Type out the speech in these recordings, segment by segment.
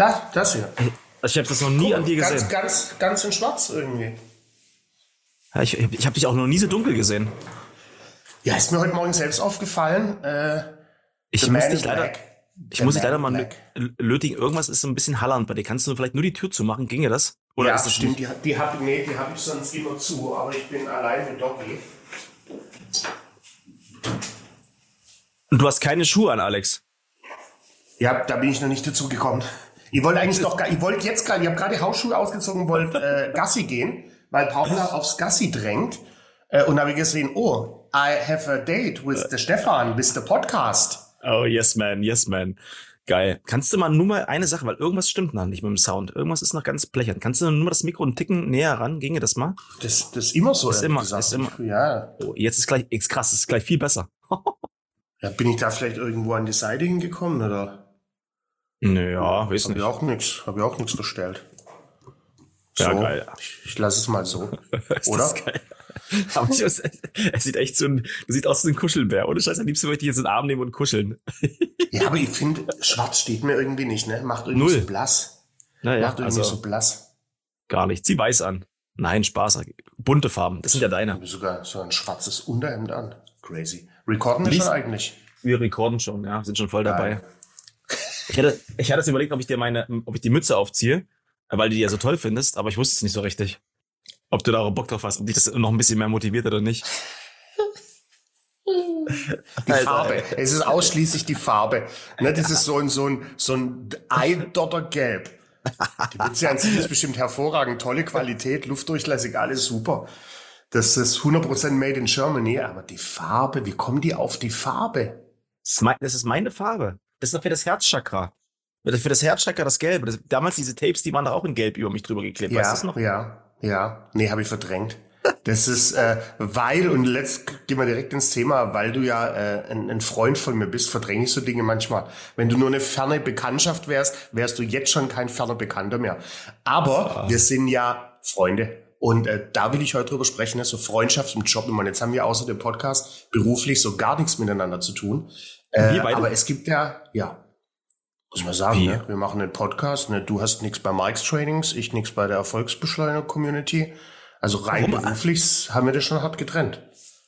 Das, das hier. Also ich habe das noch nie an dir Ganz, gesehen. ganz, ganz in schwarz irgendwie. Ja, ich ich habe dich auch noch nie so dunkel gesehen. Ja, ist mir heute Morgen selbst aufgefallen. Äh, Ich muss dich leider, Black. ich The muss dich leider mal Black. lötigen. Irgendwas ist so ein bisschen hallernd bei dir. Kannst du vielleicht nur die Tür zumachen? Ginge das? Oder ja, ist das stimmt. Die, die habe nee, die hab ich sonst immer zu, aber ich bin allein mit Doggy. Und du hast keine Schuhe an, Alex. Ja, da bin ich noch nicht dazu gekommen. Ich wollte eigentlich noch, gar- ich wollte jetzt gerade, ich habe gerade Hausschuhe ausgezogen, wollte äh, Gassi gehen, weil Paula aufs Gassi drängt. Äh, und habe ich gesehen, oh, I have a date with the Stefan, with the podcast. Oh, yes, man, yes, man. Geil. Kannst du mal nur mal eine Sache, weil irgendwas stimmt noch nicht mit dem Sound. Irgendwas ist noch ganz blechern. Kannst du nur mal das Mikro einen Ticken näher ran? Ginge das mal? Das, das ist immer so. Ist ehrlich immer- gesagt. ist immer- Ja. Oh, jetzt ist gleich, ist krass, ist gleich viel besser. ja. Bin ich da vielleicht irgendwo an die Seite hingekommen oder? Naja, weiß Habe ich nicht. auch nichts, habe ich auch nichts verstellt. Ja, so, geil. Ich, ich lasse es mal so. Oder? Aber ich, es, es sieht echt so ein, du siehst aus wie ein Kuschelbär. Ohne Scheiß, am liebsten würde ich dich jetzt in den Arm nehmen und kuscheln. Ja, aber ich finde, schwarz steht mir irgendwie nicht, ne? Macht irgendwie Null. so blass. Naja, Macht irgendwie also so blass. gar nicht. Zieh weiß an. Nein, Spaß. Bunte Farben. Das sind ja Ich deine. habe sogar so ein schwarzes Unterhemd an. Crazy. Recorden wir schon eigentlich? Wir rekorden schon, ja, sind schon voll dabei. Ich hatte, ich hatte es überlegt, ob ich dir meine, ob ich die Mütze aufziehe, weil du die ja so toll findest, aber ich wusste es nicht so richtig. Ob du da auch Bock drauf hast, ob dich das noch ein bisschen mehr motiviert oder nicht. Die Alter, Farbe. Es ist ausschließlich die Farbe. Ne, das ist so ein, so ein, so ein Eidottergelb. Die Mütze an sich ist bestimmt hervorragend. Tolle Qualität, luftdurchlässig, alles super. Das ist 100% made in Germany, aber die Farbe, wie kommen die auf die Farbe? Das ist meine Farbe. Das ist doch für das Herzchakra. Für das Herzchakra das Gelbe. Das, damals diese Tapes, die waren doch auch in Gelb über mich drüber geklebt. weißt du noch? Ja, ja. Nee, habe ich verdrängt. Das ist, äh, weil, und letzt gehen wir direkt ins Thema, weil du ja äh, ein, ein Freund von mir bist, verdränge ich so Dinge manchmal. Wenn du nur eine ferne Bekanntschaft wärst, wärst du jetzt schon kein ferner Bekannter mehr. Aber wir sind ja Freunde. Und äh, da will ich heute drüber sprechen, ne, so Freundschaft im Job. Meine, jetzt haben wir außer dem Podcast beruflich so gar nichts miteinander zu tun. Äh, aber es gibt ja, ja, muss man sagen, ne? wir machen einen Podcast. Ne? Du hast nichts bei Mike's Trainings, ich nichts bei der Erfolgsbeschleuniger-Community. Also rein Warum? beruflich haben wir das schon hart getrennt.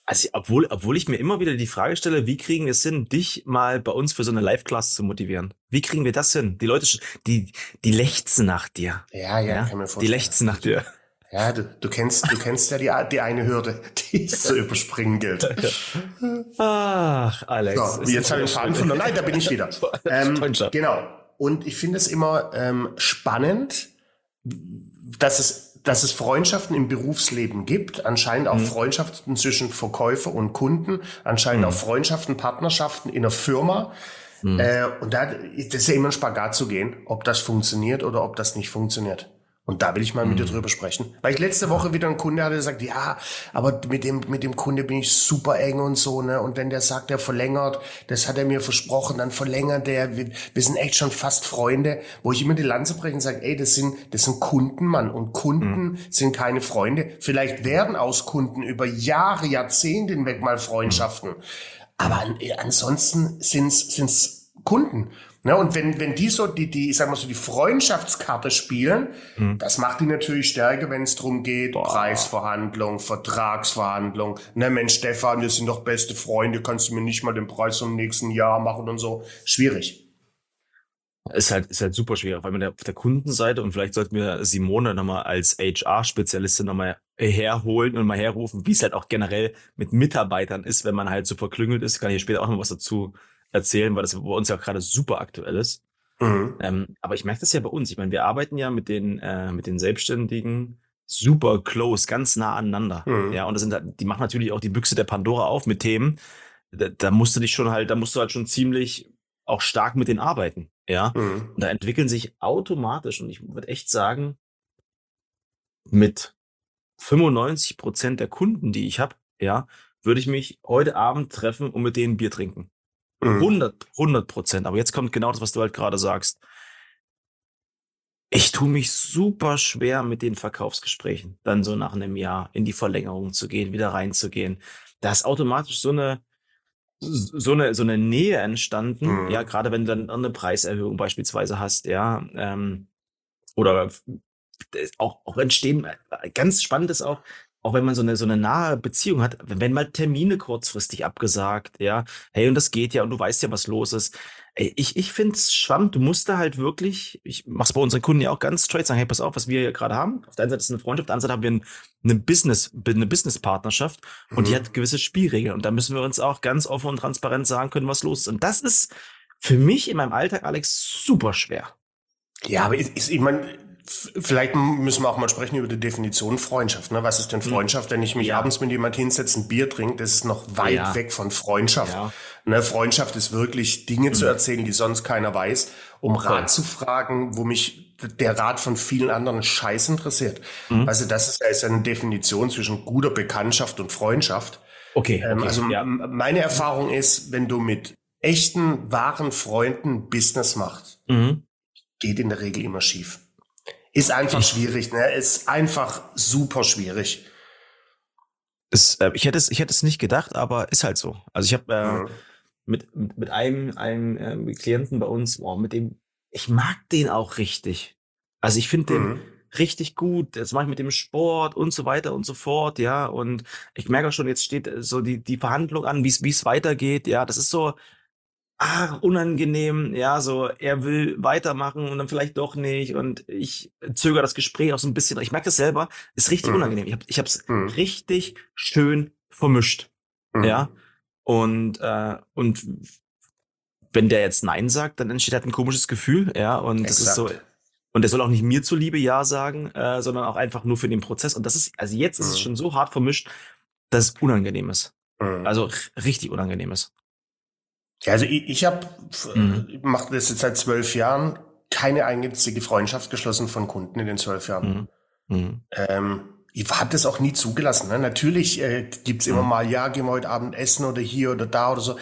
Also, obwohl, obwohl ich mir immer wieder die Frage stelle, wie kriegen wir es hin, dich mal bei uns für so eine Live-Class zu motivieren? Wie kriegen wir das hin? Die Leute, die, die lechzen nach dir. Ja, ja, Ja? kann mir Die vorstellen. lechzen nach dir. Ja, du, du kennst, du kennst ja die, die eine Hürde, die es zu überspringen gilt. Ach, Alex. So, jetzt habe ich den Faden verloren. Nein, da bin ich wieder. Ähm, genau. Und ich finde es immer ähm, spannend, dass es, dass es Freundschaften im Berufsleben gibt, anscheinend Mhm. auch Freundschaften zwischen Verkäufer und Kunden, anscheinend auch Freundschaften, Partnerschaften in einer Firma. Mhm. Äh, und da das ist ja immer ein Spagat zu gehen, ob das funktioniert oder ob das nicht funktioniert. Und da will ich mal mit Mhm. dir drüber sprechen. Weil ich letzte Woche wieder einen Kunde hatte, der sagt, ja, aber mit dem, mit dem Kunde bin ich super eng und so, ne? Und wenn der sagt, er verlängert, das hat er mir versprochen, dann verlängert der, wir, wir sind echt schon fast Freunde, wo ich immer die Lanze breche und sage, ey, das sind, das sind Kunden, Mann. Und Kunden sind keine Freunde. Vielleicht werden aus Kunden über Jahre, Jahrzehnte hinweg mal Freundschaften. Aber an, ansonsten sind's, sind's Kunden. Ne, und wenn, wenn die so die, die, ich sag mal so, die Freundschaftskarte spielen, das macht die natürlich stärker, wenn es drum geht, Preisverhandlung, Vertragsverhandlung. Ne, Mensch, Stefan, wir sind doch beste Freunde, kannst du mir nicht mal den Preis vom nächsten Jahr machen und so. Schwierig. Ist halt, ist halt super schwierig, weil man auf der Kundenseite und vielleicht sollten wir Simone nochmal als HR-Spezialistin nochmal herholen und mal herrufen, wie es halt auch generell mit Mitarbeitern ist, wenn man halt so verklüngelt ist. Kann ich später auch noch was dazu erzählen, weil das bei uns ja gerade super aktuell ist. Mhm. Ähm, aber ich merke das ja bei uns. Ich meine, wir arbeiten ja mit den, äh, mit den Selbstständigen super close, ganz nah aneinander. Mhm. Ja, und das sind halt, die machen natürlich auch die Büchse der Pandora auf mit Themen. Da, da musst du dich schon halt, da musst du halt schon ziemlich auch stark mit denen arbeiten. Ja. Mhm. Und da entwickeln sich automatisch, und ich würde echt sagen, mit 95 Prozent der Kunden, die ich habe, ja, würde ich mich heute Abend treffen und mit denen Bier trinken. Mhm. 100, 100 Prozent. Aber jetzt kommt genau das, was du halt gerade sagst. Ich tue mich super schwer mit den Verkaufsgesprächen, dann so nach einem Jahr in die Verlängerung zu gehen, wieder reinzugehen. Da ist automatisch so eine, so eine so eine Nähe entstanden, mhm. ja, gerade wenn du dann eine Preiserhöhung beispielsweise hast, ja, ähm, oder auch auch entstehen ganz spannend ist auch auch wenn man so eine so eine nahe Beziehung hat, wenn mal Termine kurzfristig abgesagt, ja, hey und das geht ja und du weißt ja was los ist, Ey, ich, ich finde es spannend. Du musst da halt wirklich, ich mach's bei unseren Kunden ja auch ganz straight sagen, hey, pass auf, was wir hier gerade haben. Auf der einen Seite ist eine Freundschaft, auf der anderen Seite haben wir eine Business, eine Business-Partnerschaft und mhm. die hat gewisse Spielregeln. Und da müssen wir uns auch ganz offen und transparent sagen können, was los ist. Und das ist für mich in meinem Alltag, Alex, super schwer. Ja, aber ich, ich meine, Vielleicht müssen wir auch mal sprechen über die Definition Freundschaft. Ne? Was ist denn hm. Freundschaft? Wenn ich mich ja. abends mit jemand hinsetze, ein Bier trinke, das ist noch weit ja. weg von Freundschaft. Ja. Ne? Freundschaft ist wirklich Dinge mhm. zu hm. erzählen, die sonst keiner weiß, um okay. Rat zu fragen, wo mich der Rat von vielen anderen Scheiß interessiert. Mhm. Also das ist, ist eine Definition zwischen guter Bekanntschaft und Freundschaft. Okay. Ähm, okay. Also meine Erfahrung ist, wenn du mit echten, wahren Freunden Business machst, mhm. geht in der Regel immer schief. Ist einfach schwierig, ne? Ist einfach super schwierig. Es, äh, ich hätte es, ich hätte es nicht gedacht, aber ist halt so. Also ich habe äh, mhm. mit, mit, mit einem, einem äh, Klienten bei uns, oh, mit dem, ich mag den auch richtig. Also ich finde den mhm. richtig gut. Jetzt mache ich mit dem Sport und so weiter und so fort, ja. Und ich merke auch schon, jetzt steht so die, die Verhandlung an, wie es wie es weitergeht. Ja, das ist so, ah, unangenehm, ja, so, er will weitermachen und dann vielleicht doch nicht und ich zögere das Gespräch auch so ein bisschen. Ich merke das selber, ist richtig mhm. unangenehm. Ich habe ich hab's mhm. richtig schön vermischt, mhm. ja, und, äh, und wenn der jetzt Nein sagt, dann entsteht halt ein komisches Gefühl, ja, und Exakt. das ist so, und er soll auch nicht mir zuliebe Ja sagen, äh, sondern auch einfach nur für den Prozess. Und das ist, also jetzt ist es mhm. schon so hart vermischt, dass es unangenehm ist. Mhm. Also richtig unangenehm ist. Ja, also ich, ich habe, mhm. mache das jetzt seit zwölf Jahren, keine einzige Freundschaft geschlossen von Kunden in den zwölf Jahren. Mhm. Mhm. Ähm, ich habe das auch nie zugelassen. Ne? Natürlich äh, gibt's immer mhm. mal, ja, gehen wir heute Abend essen oder hier oder da oder so.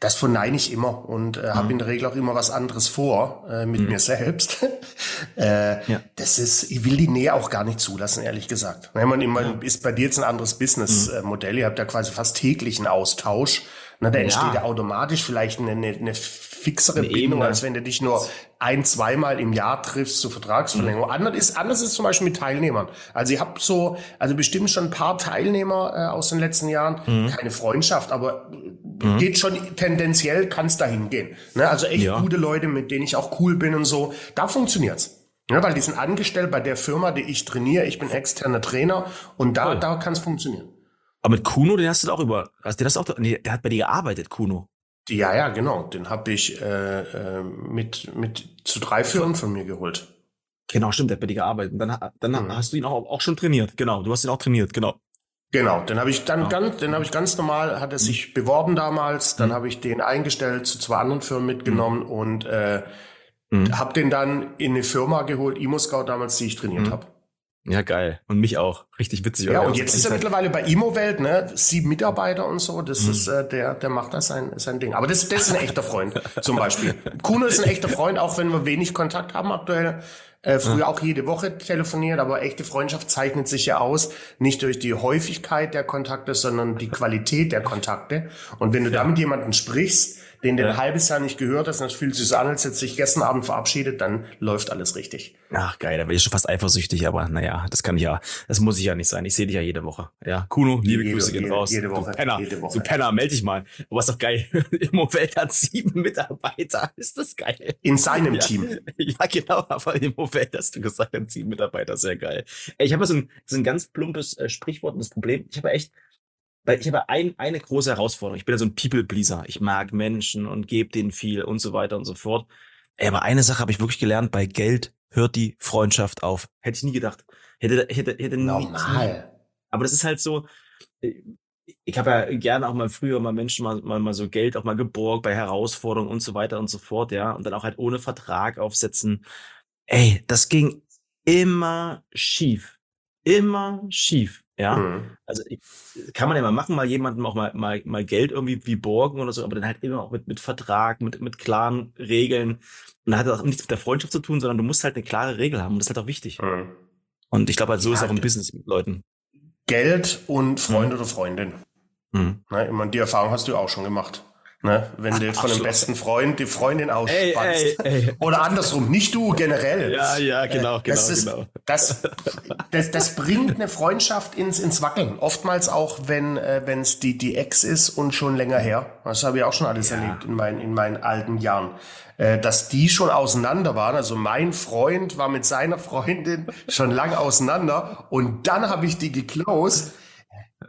Das verneine ich immer und äh, habe mhm. in der Regel auch immer was anderes vor äh, mit mhm. mir selbst. äh, ja. Das ist, ich will die Nähe auch gar nicht zulassen, ehrlich gesagt. Wenn man immer ja. ist bei dir jetzt ein anderes Businessmodell, ihr habt ja quasi fast täglichen Austausch. Na, da entsteht ja automatisch vielleicht eine, eine, eine fixere eine Bindung, Ebene. als wenn du dich nur ein, zweimal im Jahr triffst zur Vertragsverlängerung. Mhm. Anders ist, anders ist zum Beispiel mit Teilnehmern. Also ich habe so, also bestimmt schon ein paar Teilnehmer äh, aus den letzten Jahren, mhm. keine Freundschaft, aber mhm. geht schon tendenziell, kann es dahin gehen. Ne? Also echt ja. gute Leute, mit denen ich auch cool bin und so. Da funktioniert's. Ja, weil die sind angestellt bei der Firma, die ich trainiere. Ich bin externer Trainer und da, cool. da kann es funktionieren. Aber mit Kuno, den hast du auch über, hast du das auch, nee, der hat bei dir gearbeitet, Kuno. Ja, ja, genau. Den habe ich äh, äh, mit, mit zu drei Firmen von mir geholt. Genau, stimmt, der hat bei dir gearbeitet. Und dann, dann mhm. hast du ihn auch, auch schon trainiert. Genau, du hast ihn auch trainiert, genau. Genau, den habe ich dann ja. ganz, den habe ich ganz normal, hat er mhm. sich beworben damals, dann mhm. habe ich den eingestellt, zu zwei anderen Firmen mitgenommen mhm. und äh, mhm. habe den dann in eine Firma geholt, Imoscout damals, die ich trainiert mhm. habe. Ja, geil. Und mich auch. Richtig witzig. Ja, und jetzt ist er mittlerweile bei Imo-Welt, ne? Sieben Mitarbeiter und so. Das mhm. ist, äh, der, der macht das sein, sein Ding. Aber das, das ist ein echter Freund, zum Beispiel. Kuno ist ein echter Freund, auch wenn wir wenig Kontakt haben aktuell. Äh, früher ja. auch jede Woche telefoniert, aber echte Freundschaft zeichnet sich ja aus, nicht durch die Häufigkeit der Kontakte, sondern die Qualität der Kontakte. Und wenn du ja. da mit jemandem sprichst, den du ja. ein halbes Jahr nicht gehört hast, das fühlt sich an, als hätte sich gestern Abend verabschiedet, dann läuft alles richtig. Ach geil, da bin ich schon fast eifersüchtig, aber naja, das kann ich ja, das muss ich ja nicht sein. Ich sehe dich ja jede Woche. Ja, Kuno, liebe jede, Grüße gehen jede, raus. Jede Woche. Du Penner, jede Woche. du Penner, melde dich mal. Aber ist doch geil. Immowelt hat sieben Mitarbeiter. Ist das geil? In seinem ja. Team. Ja, genau, aber Immowelt hast du gesagt, hat sieben Mitarbeiter, sehr geil. Ich habe so ein, so ein ganz plumpes äh, Sprichwort und das Problem, ich habe echt weil ich habe ein, eine große Herausforderung. Ich bin ja so ein People-Pleaser. Ich mag Menschen und gebe denen viel und so weiter und so fort. Ey, aber eine Sache habe ich wirklich gelernt, bei Geld hört die Freundschaft auf. Hätte ich nie gedacht. Hätte, hätte, hätte Normal. Nie, aber das ist halt so, äh, ich habe ja gerne auch mal früher mal Menschen mal, mal, mal so Geld auch mal geborgt bei Herausforderungen und so weiter und so fort, ja. Und dann auch halt ohne Vertrag aufsetzen. Ey, das ging immer schief. Immer schief. Ja, mhm. also kann man ja mal machen, mal jemandem auch mal, mal, mal Geld irgendwie wie borgen oder so, aber dann halt immer auch mit, mit Vertrag, mit, mit klaren Regeln. Und da hat das auch nichts mit der Freundschaft zu tun, sondern du musst halt eine klare Regel haben und das ist halt auch wichtig. Mhm. Und ich glaube halt, so ja, ist auch im Business mit Leuten. Geld und Freund mhm. oder Freundin. Mhm. Na, ich meine, die Erfahrung hast du auch schon gemacht. Ne? Wenn du von dem besten Freund die Freundin Ey, ausspannst. ey, ey. Oder andersrum, nicht du, generell. Ja, ja, genau, Äh, das genau, ist, genau. Das, das, das bringt eine Freundschaft ins, ins Wackeln. Oftmals auch, wenn äh, es die, die Ex ist und schon länger her. Das habe ich auch schon alles Ja. erlebt in meinen, in meinen alten Jahren. Äh, dass die schon auseinander waren. Also mein Freund war mit seiner Freundin schon lang auseinander und dann habe ich die geclosed.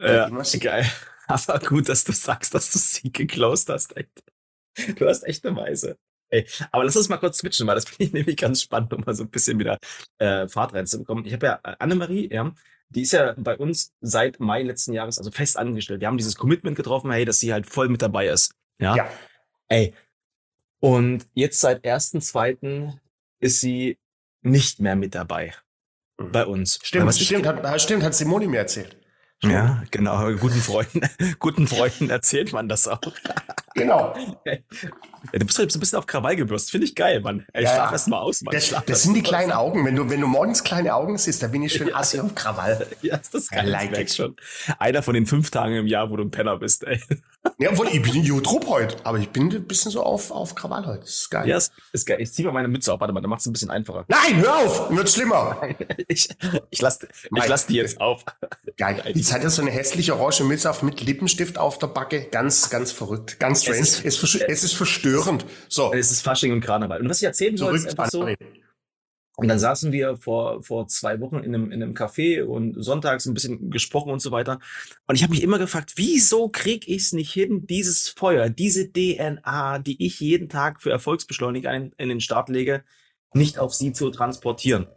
Ja, geil. Aber gut, dass du sagst, dass du sie geclosed hast. Echt. Du hast echt eine Weise. Ey, aber lass uns mal kurz switchen, weil das finde ich nämlich ganz spannend, um mal so ein bisschen wieder äh, Fahrt reinzubekommen. Ich habe ja äh, Annemarie, ja, die ist ja bei uns seit Mai letzten Jahres also fest angestellt. Wir haben dieses Commitment getroffen, hey, dass sie halt voll mit dabei ist. Ja. Ja. Ey. Und jetzt seit 1.2. ist sie nicht mehr mit dabei. Mhm. Bei uns. Stimmt, stimmt, hat, stimmt, hat Simone mir erzählt. Ja, genau. Guten Freunden, guten Freunden erzählt man das auch. Genau. Du bist halt so ein bisschen auf Krawall gebürst. Finde ich geil, Mann. Ey, Ja, erst mal aus, Mann. Das, das erst sind die kleinen aus. Augen. Wenn du, wenn du morgens kleine Augen siehst, da bin ich schön assi auf Krawall. Ja, ist das I geil. like schon. Einer von den fünf Tagen im Jahr, wo du ein Penner bist, ey. Ja, obwohl, ich bin Jutrup heute, aber ich bin ein bisschen so auf, auf Krawall heute. Das ist geil. Ja, ist, ist geil. Ich zieh mal meine Mütze auf. Warte mal, dann macht's ein bisschen einfacher. Nein, hör auf! Wird schlimmer. Ich, ich lass, ich lass die jetzt auf. Geil. Jetzt hat er so eine hässliche orange Mütze auf mit Lippenstift auf der Backe. Ganz, ganz verrückt. Ganz strange. Es Es ist- versch- es ist verstörend. So, Es ist Fasching und Karneval. Und was ich erzählen soll, ist einfach so. Und dann saßen wir vor, vor zwei Wochen in einem, in einem Café und sonntags ein bisschen gesprochen und so weiter. Und ich habe mich immer gefragt, wieso krieg ich es nicht hin, dieses Feuer, diese DNA, die ich jeden Tag für Erfolgsbeschleuniger in, in den Start lege, nicht auf sie zu transportieren.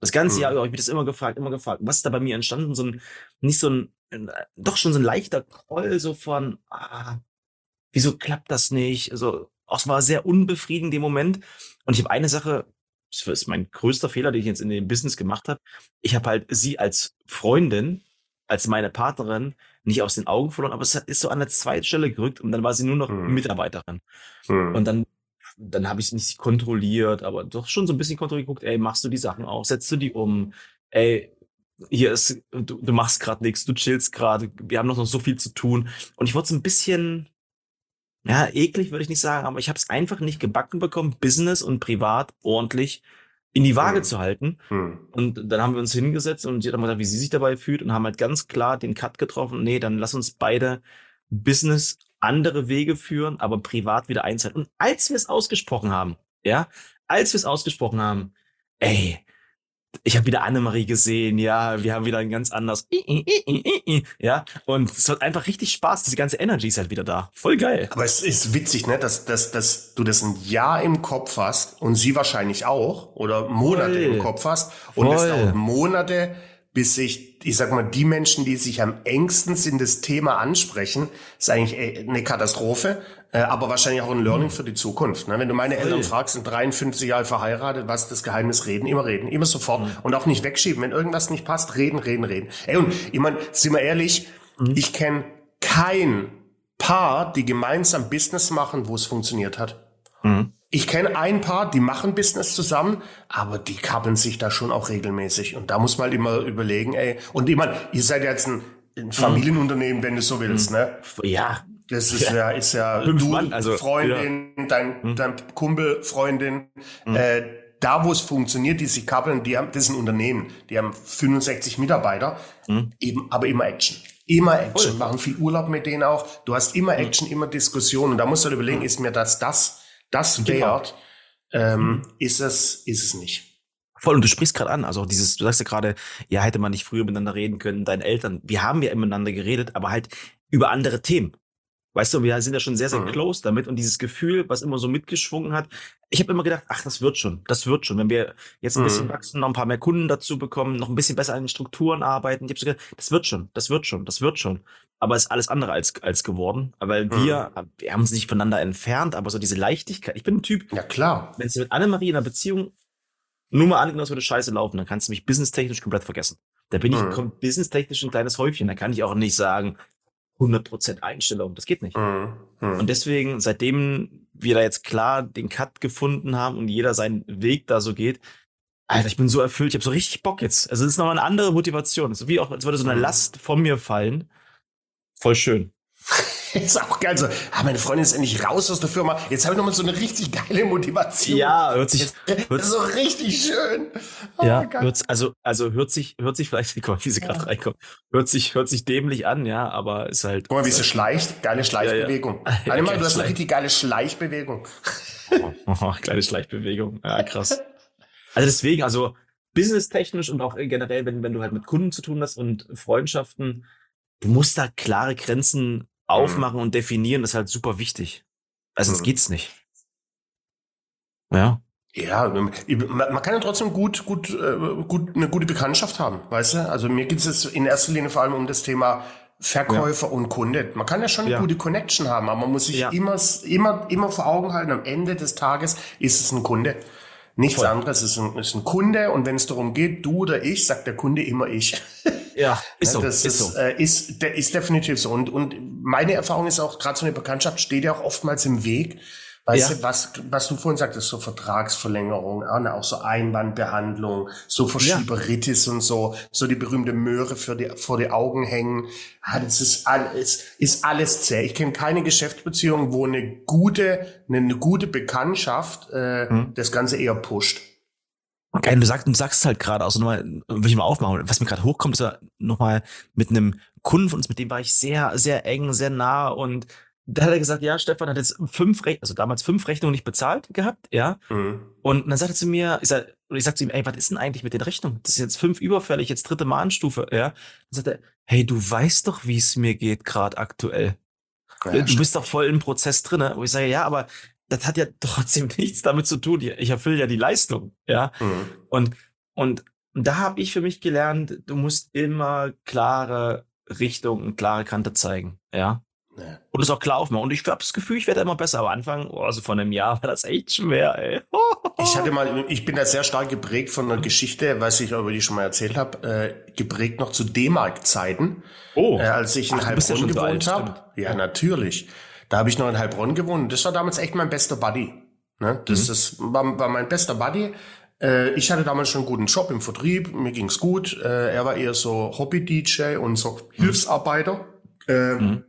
Das ganze Hm. Jahr über habe ich mich das immer gefragt, immer gefragt. Was ist da bei mir entstanden? So ein, nicht so ein, ein doch schon so ein leichter Groll, so von, ah, wieso klappt das nicht? Also, auch es war sehr unbefriedigend im Moment. Und ich habe eine Sache, das ist mein größter Fehler, den ich jetzt in dem Business gemacht habe. Ich habe halt sie als Freundin, als meine Partnerin nicht aus den Augen verloren, aber es ist so an der zweiten Stelle gerückt und dann war sie nur noch Hm. Mitarbeiterin. Hm. Und dann, dann habe ich nicht kontrolliert, aber doch schon so ein bisschen kontrolliert geguckt, ey, machst du die Sachen auch, setzt du die um, ey, hier ist, du, du machst gerade nichts, du chillst gerade, wir haben noch, noch so viel zu tun. Und ich wurde so ein bisschen, ja, eklig würde ich nicht sagen, aber ich habe es einfach nicht gebacken bekommen, Business und Privat ordentlich in die Waage Mhm. zu halten. Hm. Und dann haben wir uns hingesetzt und sie hat gesagt, wie sie sich dabei fühlt und haben halt ganz klar den Cut getroffen. Nee, dann lass uns beide Business andere Wege führen, aber privat wieder eins halten. Und als wir es ausgesprochen haben, ja, als wir es ausgesprochen haben, ey, ich habe wieder Annemarie gesehen, ja, wir haben wieder ein ganz anderes, ja, und es hat einfach richtig Spaß, diese ganze Energy ist halt wieder da. Voll geil. Aber es ist witzig, ne, dass, dass, dass du das ein Jahr im Kopf hast und sie wahrscheinlich auch oder Monate Voll. im Kopf hast und es dauert Monate, bis sich, ich sag mal, die Menschen, die sich am engsten sind, das Thema ansprechen, ist eigentlich äh, eine Katastrophe, äh, aber wahrscheinlich auch ein Learning für die Zukunft. Ne? Wenn du meine. Eltern fragst, sind 53 Jahre verheiratet, was ist das Geheimnis? Reden, immer reden, immer sofort und auch nicht wegschieben. Wenn irgendwas nicht passt, reden, reden, reden. Ey, und ich meine, sind wir ehrlich, ich kenne kein Paar, die gemeinsam Business machen, wo es funktioniert hat. Mhm. Ich kenne ein Paar, die machen Business zusammen, aber die kappeln sich da schon auch regelmäßig. Und da muss man halt immer überlegen, ey. Und ich meine, ihr seid ja jetzt ein, ein Familienunternehmen, wenn du so willst, ne? Ja, Das ist ja, ist ja Fünf du, Mann, also, Freundin, dein, dein Kumpel, Freundin. Äh, da, wo es funktioniert, die sich kappeln, die haben, das ist ein Unternehmen. Die haben 65 Mitarbeiter, eben, aber immer Action. Immer Action, Voll. machen viel Urlaub mit denen auch. Du hast immer Action, immer Diskussion. Und da musst du halt überlegen, ist mir das, das, das Genau. wert? Ähm, ist es, ist es nicht. Voll, und du sprichst gerade an, also dieses, du sagst ja gerade, ja, hätte man nicht früher miteinander reden können, deine Eltern, wir haben ja miteinander geredet, aber halt über andere Themen. Weißt du, wir sind ja schon sehr, sehr Mhm. close damit und dieses Gefühl, was immer so mitgeschwungen hat, ich habe immer gedacht, ach, das wird schon, das wird schon. Wenn wir jetzt ein Mhm. bisschen wachsen, noch ein paar mehr Kunden dazu bekommen, noch ein bisschen besser an den Strukturen arbeiten, ich habe so gedacht, das wird schon, das wird schon, das wird schon. Aber es ist alles andere als, als geworden, weil Mhm. wir, wir haben uns nicht voneinander entfernt, aber so diese Leichtigkeit. Ich bin ein Typ, Ja, klar. wenn du mit Annemarie in einer Beziehung nur mal angenommen, es würde scheiße laufen, dann kannst du mich businesstechnisch komplett vergessen. Da bin ich Mhm. businesstechnisch ein kleines Häufchen. Da kann ich auch nicht sagen, 100% Einstellung. Das geht nicht. Mhm. Mhm. Und deswegen, seitdem wir da jetzt klar den Cut gefunden haben und jeder seinen Weg da so geht, Alter, ich bin so erfüllt, ich habe so richtig Bock jetzt. Also es ist nochmal eine andere Motivation. Es ist wie auch, als würde so eine Mhm. Last von mir fallen. Voll schön. ist auch geil. So, ah, meine Freundin ist endlich raus aus der Firma. Jetzt habe ich nochmal so eine richtig geile Motivation. Ja, hört sich, Jetzt, hört, so richtig schön. Oh, ja, geil. hört, also, also hört sich, hört sich vielleicht, guck mal, wie sie gerade reinkommt, hört sich, hört sich dämlich an, ja, aber ist halt. Guck mal, wie sie schleicht. Geile Schleichbewegung. Ja, ja. Warte mal, Ja, du hast eine richtig geile Schleichbewegung. Oh, oh, kleine Schleichbewegung. Ja, krass. Also deswegen, also businesstechnisch und auch generell, wenn, wenn du halt mit Kunden zu tun hast und Freundschaften, du musst da klare Grenzen aufmachen und definieren, ist halt super wichtig. Also sonst Mhm. geht's nicht. Ja. Ja, man, man kann ja trotzdem gut, gut, äh, gut eine gute Bekanntschaft haben, weißt du? Also mir geht es jetzt in erster Linie vor allem um das Thema Verkäufer und Kunde. Man kann ja schon eine Ja. gute Connection haben, aber man muss sich Ja. immer, immer, immer vor Augen halten, am Ende des Tages ist es ein Kunde. Nichts Voll. anderes, es ist ein, ist ein Kunde und wenn es darum geht, du oder ich, sagt der Kunde immer ich. Ja, ist so, das ist ist, so. Äh, ist, ist definitiv so. Und, und meine Erfahrung ist auch, gerade so eine Bekanntschaft steht ja auch oftmals im Weg. Weißt Ja. du, was, was du vorhin sagtest, so Vertragsverlängerung, ja, ne, auch so Einwandbehandlung, so Verschieberitis und so, so die berühmte Möhre für die, vor die Augen hängen. Ah, das ist alles, ist alles zäh. Ich kenne keine Geschäftsbeziehung, wo eine gute, eine, eine gute Bekanntschaft äh, Hm. das Ganze eher pusht. Geil, du sagst, du sagst es halt gerade, also nochmal, will ich mal aufmachen, was mir gerade hochkommt, ist ja nochmal mit einem Kunden von uns, mit dem war ich sehr, sehr eng, sehr nah und da hat er gesagt, ja, Stefan hat jetzt fünf Rechnungen, also damals fünf Rechnungen nicht bezahlt gehabt, ja, Mhm. und dann sagt er zu mir, ich sag, und ich sag zu ihm, ey, was ist denn eigentlich mit den Rechnungen? Das ist jetzt fünf überfällig, jetzt dritte Mahnstufe, ja. Dann sagt er, hey, du weißt doch, wie es mir geht gerade aktuell. Ja, du bist doch voll im Prozess drinne. Wo ich sage, ja, aber das hat ja trotzdem nichts damit zu tun. Ich erfülle ja die Leistung, ja. Mhm. Und, und, und da habe ich für mich gelernt, du musst immer klare Richtung und klare Kante zeigen, ja. Ja. Und es auch klar aufmachen. Und ich habe das Gefühl, ich werde immer besser. Aber Anfang, oh, also von einem Jahr war das echt schwer, ey. Ich hatte mal, ich bin da sehr stark geprägt von einer Geschichte, was ich über die schon mal erzählt habe, äh, geprägt noch zu D-Mark-Zeiten, oh. äh, als ich in Ach, ja Heilbronn so gewohnt alt, habe. Ja, natürlich. Da habe ich noch in Heilbronn gewohnt. und Das war damals echt mein bester Buddy. Ne? Das, Mhm. das war, war mein bester Buddy. Äh, ich hatte damals schon einen guten Job im Vertrieb, mir ging's gut. Äh, er war eher so Hobby-DJ und so Hilfsarbeiter. Äh, Mhm.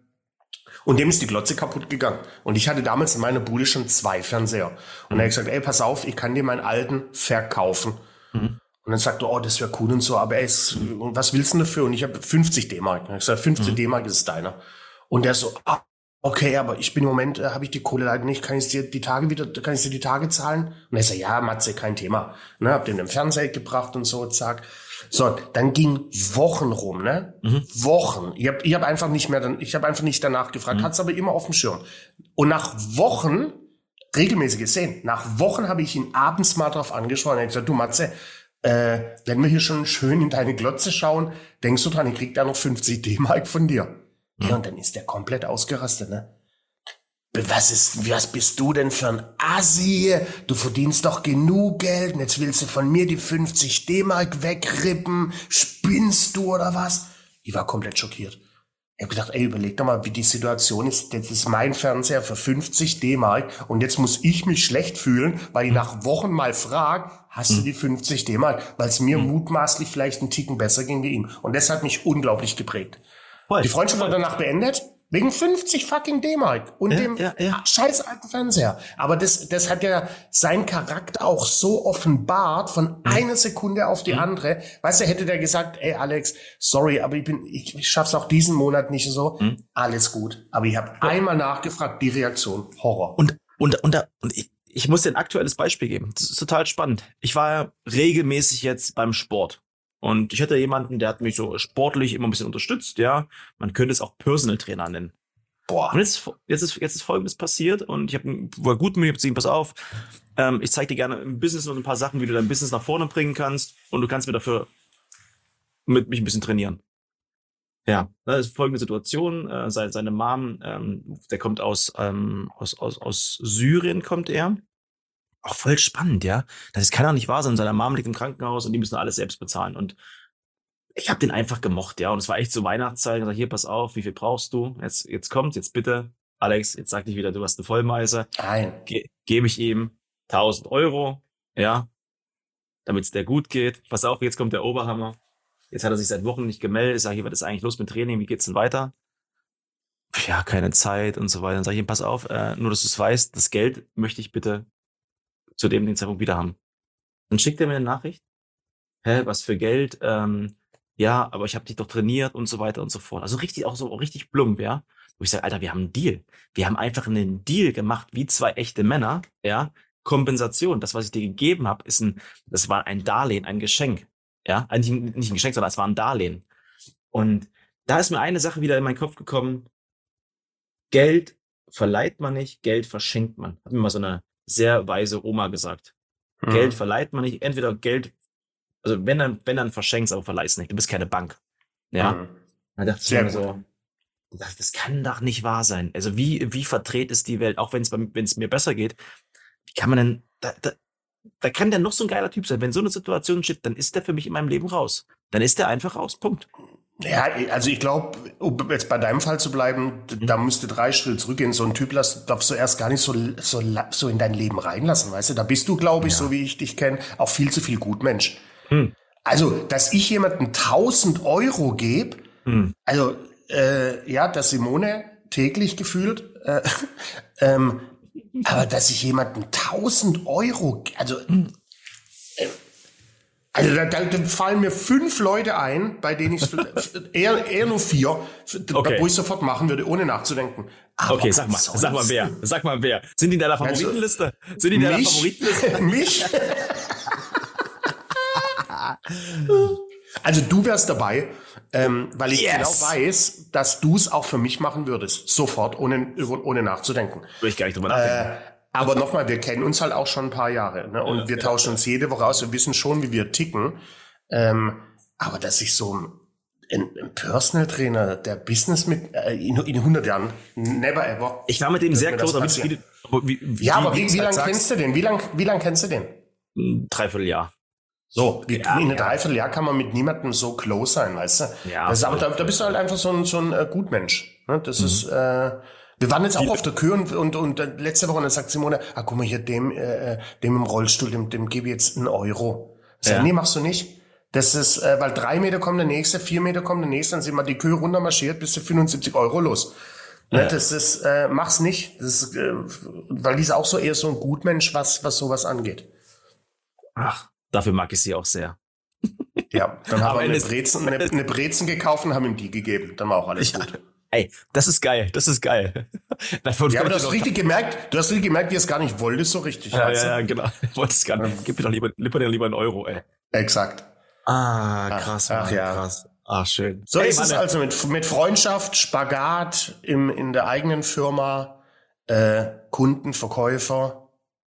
Und dem ist die Glotze kaputt gegangen. Und ich hatte damals in meiner Bude schon zwei Fernseher. Und er hat gesagt, ey, pass auf, ich kann dir meinen alten verkaufen. Mhm. Und dann sagt er, oh, das wäre cool und so, aber ey, was willst du denn dafür? Und ich habe 50 D-Mark. Und ich gesagt, 50 Mhm. D-Mark ist deiner. Und der so, ah, okay, aber ich bin im Moment, äh, habe ich die Kohle leider nicht, kann ich dir die Tage wieder, kann ich dir die Tage zahlen? Und er sagt, ja, Matze, kein Thema. Ne, hab den im Fernseher gebracht und so, zack. So, dann ging Wochen rum, ne? Mhm. Wochen. Ich habe ich hab einfach nicht mehr, dann, ich habe einfach nicht danach gefragt, hat's aber immer auf dem Schirm. Und nach Wochen, regelmäßig gesehen, nach Wochen habe ich ihn abends mal drauf angesprochen. Er hat gesagt, du Matze, äh, wenn wir hier schon schön in deine Glotze schauen, denkst du dran, ich krieg da noch 50 D-Mark von dir. Ja, und dann ist der komplett ausgerastet, ne? Was ist, was bist du denn für ein Assi? Du verdienst doch genug Geld und jetzt willst du von mir die 50 D-Mark wegrippen? Spinnst du oder was? Ich war komplett schockiert. Ich habe gedacht, ey, überleg doch mal, wie die Situation ist. Das ist mein Fernseher für 50 D-Mark und jetzt muss ich mich schlecht fühlen, weil ich nach Wochen mal frag, hast du die 50 D-Mark? Weil es mir mutmaßlich vielleicht einen Ticken besser ging wie ihm. Und das hat mich unglaublich geprägt. Voll. Die Freundschaft war danach beendet. Wegen 50 fucking D-Mark und Ja, dem ja, ja. scheiß alten Fernseher. Aber das, das hat ja seinen Charakter auch so offenbart von einer Sekunde auf Mhm. die andere. Weißt du, hätte der gesagt, ey Alex, sorry, aber ich bin, ich, ich schaff's auch diesen Monat nicht so. Mhm. Alles gut. Aber ich habe einmal nachgefragt, die Reaktion, Horror. Und, und, und, da, und ich, ich muss dir ein aktuelles Beispiel geben. Das ist total spannend. Ich war ja regelmäßig jetzt beim Sport. Und ich hatte jemanden, der hat mich so sportlich immer ein bisschen unterstützt, ja. Man könnte es auch Personal Trainer nennen. Boah. Und jetzt, jetzt, ist, jetzt ist Folgendes passiert und ich hab, war gut mit mir, ich hab pass auf, ähm, ich zeig dir gerne im Business noch ein paar Sachen, wie du dein Business nach vorne bringen kannst und du kannst mir dafür mit mich ein bisschen trainieren. Ja, das ist folgende Situation. Äh, seine, seine Mom, ähm, der kommt aus, ähm, aus, aus, aus Syrien, kommt er. Auch voll spannend, ja. Das ist, kann doch nicht wahr sein. Seine Mom liegt im Krankenhaus und die müssen alles selbst bezahlen. Und ich habe den einfach gemocht, ja. Und es war echt so Weihnachtszeit. Ich sag, hier, pass auf, wie viel brauchst du? Jetzt, jetzt kommt, jetzt bitte. Alex, jetzt sag dich wieder, du hast eine Vollmeise. Nein. Ge Gebe ich ihm 1000 Euro, ja, damit es der gut geht. Pass auf, jetzt kommt der Oberhammer. Jetzt hat er sich seit Wochen nicht gemeldet. Ich sage, hier, was ist eigentlich los mit Training? Wie geht's denn weiter? ja, keine Zeit und so weiter. Dann sage ich ihm, pass auf, äh, nur dass du es weißt, das Geld möchte ich bitte zu dem den Zeitpunkt wieder haben. Dann schickt er mir eine Nachricht. Hä, was für Geld? Ähm, ja, aber ich habe dich doch trainiert und so weiter und so fort. Also richtig, auch so richtig plump, ja. Wo ich sage, Alter, wir haben einen Deal. Wir haben einfach einen Deal gemacht, wie zwei echte Männer, ja. Kompensation, das, was ich dir gegeben habe, ist ein, das war ein Darlehen, ein Geschenk. Ja, eigentlich nicht ein Geschenk, sondern es war ein Darlehen. Und da ist mir eine Sache wieder in meinen Kopf gekommen. Geld verleiht man nicht, Geld verschenkt man. Hat mir mal so eine sehr weise Oma gesagt. Mhm. Geld verleiht man nicht, entweder Geld, also wenn dann, wenn dann verschenkst, aber verleihst nicht. Du bist keine Bank. Ja. Mhm. Da dachte ich mir so, das, das kann doch nicht wahr sein. Also wie, wie verdreht ist die Welt, auch wenn es wenn es mir besser geht, wie kann man denn, da, da, da kann der noch so ein geiler Typ sein. Wenn so eine Situation steht, dann ist der für mich in meinem Leben raus. Dann ist der einfach raus. Punkt. Ja, also ich glaube, um jetzt bei deinem Fall zu bleiben, mhm. da müsste drei Schritte zurückgehen. So ein Typ darfst du erst gar nicht so, so, so in dein Leben reinlassen, weißt du? Da bist du, glaube ich, ja. so wie ich dich kenne, auch viel zu viel Gutmensch. Hm. Also, dass ich jemandem 1000 Euro gebe, hm. also äh, ja, dass Simone täglich gefühlt, äh, ähm, aber dass ich jemandem 1000 Euro, also hm. Also da, da, da fallen mir fünf Leute ein, bei denen ich eher, eher nur vier, okay. wo ich sofort machen würde, ohne nachzudenken. Aber okay, sag mal, sag mal wer, sag mal wer. Sind die in deiner also, Favoritenliste? Sind die in deiner mich? Favoritenliste? mich? also du wärst dabei, ähm, weil ich yes. genau weiß, dass du es auch für mich machen würdest, sofort, ohne, ohne nachzudenken. Würde ich gar nicht drüber nachdenken. Äh, aber nochmal, wir kennen uns halt auch schon ein paar Jahre. Ne? Und ja, wir tauschen uns jede Woche aus. Wir wissen schon, wie wir ticken. Ähm, aber dass ich so ein, ein Personal Trainer, der Business mit äh, in, in 100 Jahren, never ever. Ich war mit dem sehr close. Aber wie, wie, ja, aber wie, wie, wie lange kennst du den? Wie lange wie lang kennst du den? Ein Dreivierteljahr. So, wie, ja, in einem ja. Dreivierteljahr kann man mit niemandem so close sein, weißt du? Ja. Das ist, aber da, da bist du halt einfach so ein, so ein äh, Gutmensch. Ne? Das mhm. ist, äh, wir waren jetzt auch auf der Kür und, und, und letzte Woche, dann sagt Simone, ah, guck mal hier, dem, äh, dem im Rollstuhl, dem, dem gebe ich jetzt einen Euro. Sag, ja. nee, machst du nicht. Das ist, äh, weil drei Meter kommt der nächste, vier Meter kommt der nächste, dann sind wir die Kühe runtermarschiert, bis zu 75 Euro los. Ne, ja. Das ist, äh, mach's nicht. Das ist, äh, weil die ist auch so eher so ein Gutmensch, was, was sowas angeht. Ach, dafür mag ich sie auch sehr. Ja, dann haben wir eine Brezen, eine, eine Brezen gekauft und haben ihm die gegeben. Dann war auch alles ja. gut. Ey, das ist geil, das ist geil. ja, aber du hast richtig gemerkt, du hast richtig gemerkt, wie es gar nicht wolltest so richtig. Ja, ja, ja, genau. Ich wollte es gar nicht. Gib mir doch lieber, lieber, lieber einen Euro, ey. Exakt. Ah, krass, ach, ach ja. krass. Ah, schön. So hey, ist Mann, es also mit, mit Freundschaft, Spagat im, in der eigenen Firma, äh, Kunden, Verkäufer.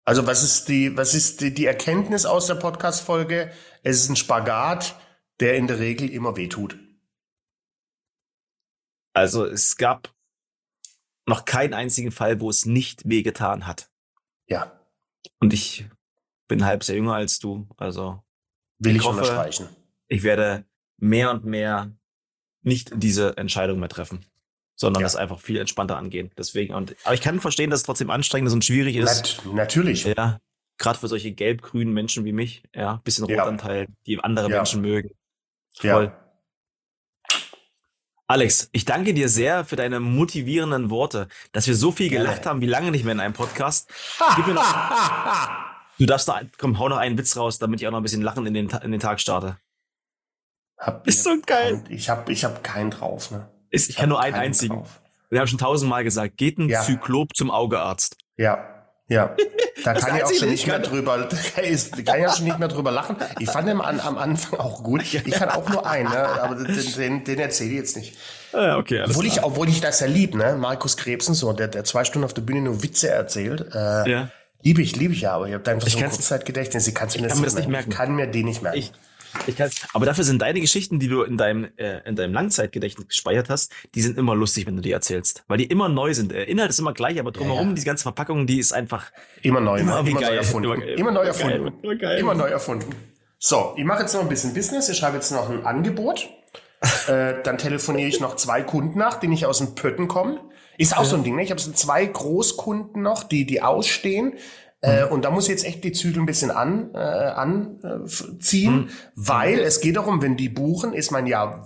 Also was ist die, was ist die, die Erkenntnis aus der Podcast-Folge? Es ist ein Spagat, der in der Regel immer wehtut. Also es gab noch keinen einzigen Fall, wo es nicht wehgetan hat. Ja. Und ich bin ein halbes Jahr jünger als du, also will ich, ich hoffe, unterstreichen. Ich werde mehr und mehr nicht diese Entscheidung mehr treffen, sondern ja. das einfach viel entspannter angehen. Deswegen und aber ich kann verstehen, dass es trotzdem anstrengend ist und schwierig ist. Nat natürlich. Ja. Gerade für solche gelb-grünen Menschen wie mich, ja, bisschen Rotanteil, ja. die andere ja. Menschen mögen. Voll. Ja. Alex, ich danke dir sehr für deine motivierenden Worte, dass wir so viel gelacht Gerne. haben wie lange nicht mehr in einem Podcast. Gib mir noch, du darfst noch, komm, hau noch einen Witz raus, damit ich auch noch ein bisschen lachen in den, in den Tag starte. Hab, ist so geil. Ich habe ich hab keinen drauf. Ne? Ist, ich, ich nur einen einzigen. Drauf. Wir haben schon tausendmal gesagt, geht ein ja. Zyklop zum Augearzt. Ja. Ja, da kann ich auch schon nicht mehr drüber, da kann ich, ich auch schon nicht mehr drüber lachen. Ich fand den am, am Anfang auch gut. Ich kann auch nur einen, ne? aber den, den, den erzähle ich jetzt nicht. Ah, okay, alles obwohl klar. ich, obwohl ich das ja lieb, ne? Markus Krebsen, so, der, der zwei Stunden auf der Bühne nur Witze erzählt. Äh, ja. Liebe ich, liebe ich ja, aber ich habe einfach so ein Kurzzeitgedächtnis. Ich, kann's ich kann mir das nicht merken. Ich kann mir den nicht merken. Ich, ich kann, aber dafür sind deine Geschichten, die du in deinem, äh, in deinem Langzeitgedächtnis gespeichert hast, die sind immer lustig, wenn du die erzählst. Weil die immer neu sind. Der Inhalt ist immer gleich, aber drumherum, ja, ja. die ganze Verpackung, die ist einfach immer neu, immer, immer neu erfunden. Immer, immer neu erfunden. Immer, geil. immer neu erfunden. So, ich mache jetzt noch ein bisschen Business. Ich schreibe jetzt noch ein Angebot. äh, dann telefoniere ich noch zwei Kunden nach, die nicht aus dem Pötten kommen. Ist auch ja. so ein Ding, ne? Ich habe so zwei Großkunden noch, die, die ausstehen. Äh, und da muss ich jetzt echt die Zügel ein bisschen an, äh, anziehen, mhm. weil es geht darum, wenn die buchen, ist mein Jahr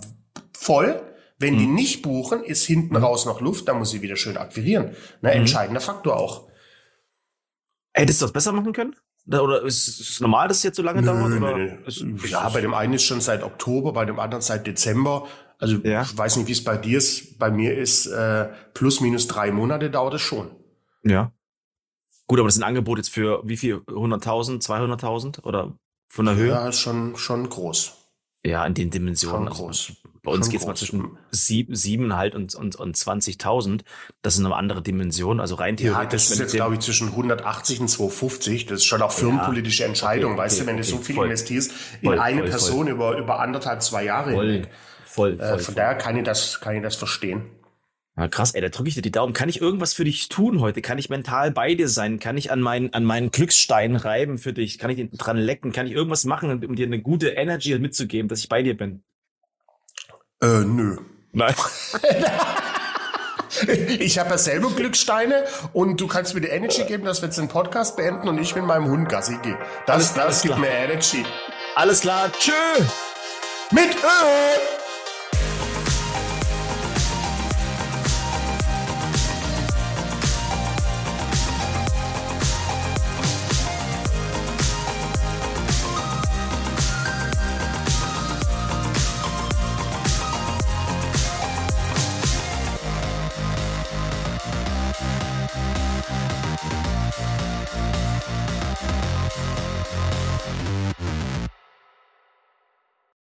voll, Wenn die nicht buchen, ist hinten raus noch Luft, da muss sie wieder schön akquirieren. Ne, Entscheidender Faktor auch. Hättest du das besser machen können? Oder ist es normal, dass es jetzt so lange dauert? Oder Nö, ist, nö. Ja, bei dem einen ist schon seit Oktober, bei dem anderen seit Dezember. Also Ja. ich weiß nicht, wie es bei dir ist. Bei mir ist äh, plus minus drei Monate dauert es schon. ja. Gut, aber das ist ein Angebot jetzt für wie viel? 100.000, 200.000 oder von der Höhe? Ja, ist schon schon groß. Ja, in den Dimensionen. Schon groß. Bei uns Schon geht's mal zwischen sieben, sieben halt und, und, und 20.000. Das ist eine andere Dimension. Also rein Ja, theoretisch. das ist jetzt, du glaube ich, zwischen 180 und 250. Das ist schon auch firmenpolitische Entscheidung, Okay, weißt okay, du, wenn du okay, so viel voll. investierst Voll, in eine voll, Person über, über anderthalb, zwei Jahre voll, hinweg. voll, voll, Äh, von daher kann ich das, kann ich das verstehen. Ja, krass, ey, da drücke ich dir die Daumen. Kann ich irgendwas für dich tun heute? Kann ich mental bei dir sein? Kann ich an meinen, an meinen Glücksstein reiben für dich? Kann ich dran lecken? Kann ich irgendwas machen, um dir eine gute Energy mitzugeben, dass ich bei dir bin? Äh, nö. Nein. Ich habe ja selber Glücksteine und du kannst mir die Energy geben, dass wir jetzt den Podcast beenden und ich mit meinem Hund Gassi gehe. Das, Alles- das alles gibt klar. mir Energy. Alles klar, tschö! Mit Ö!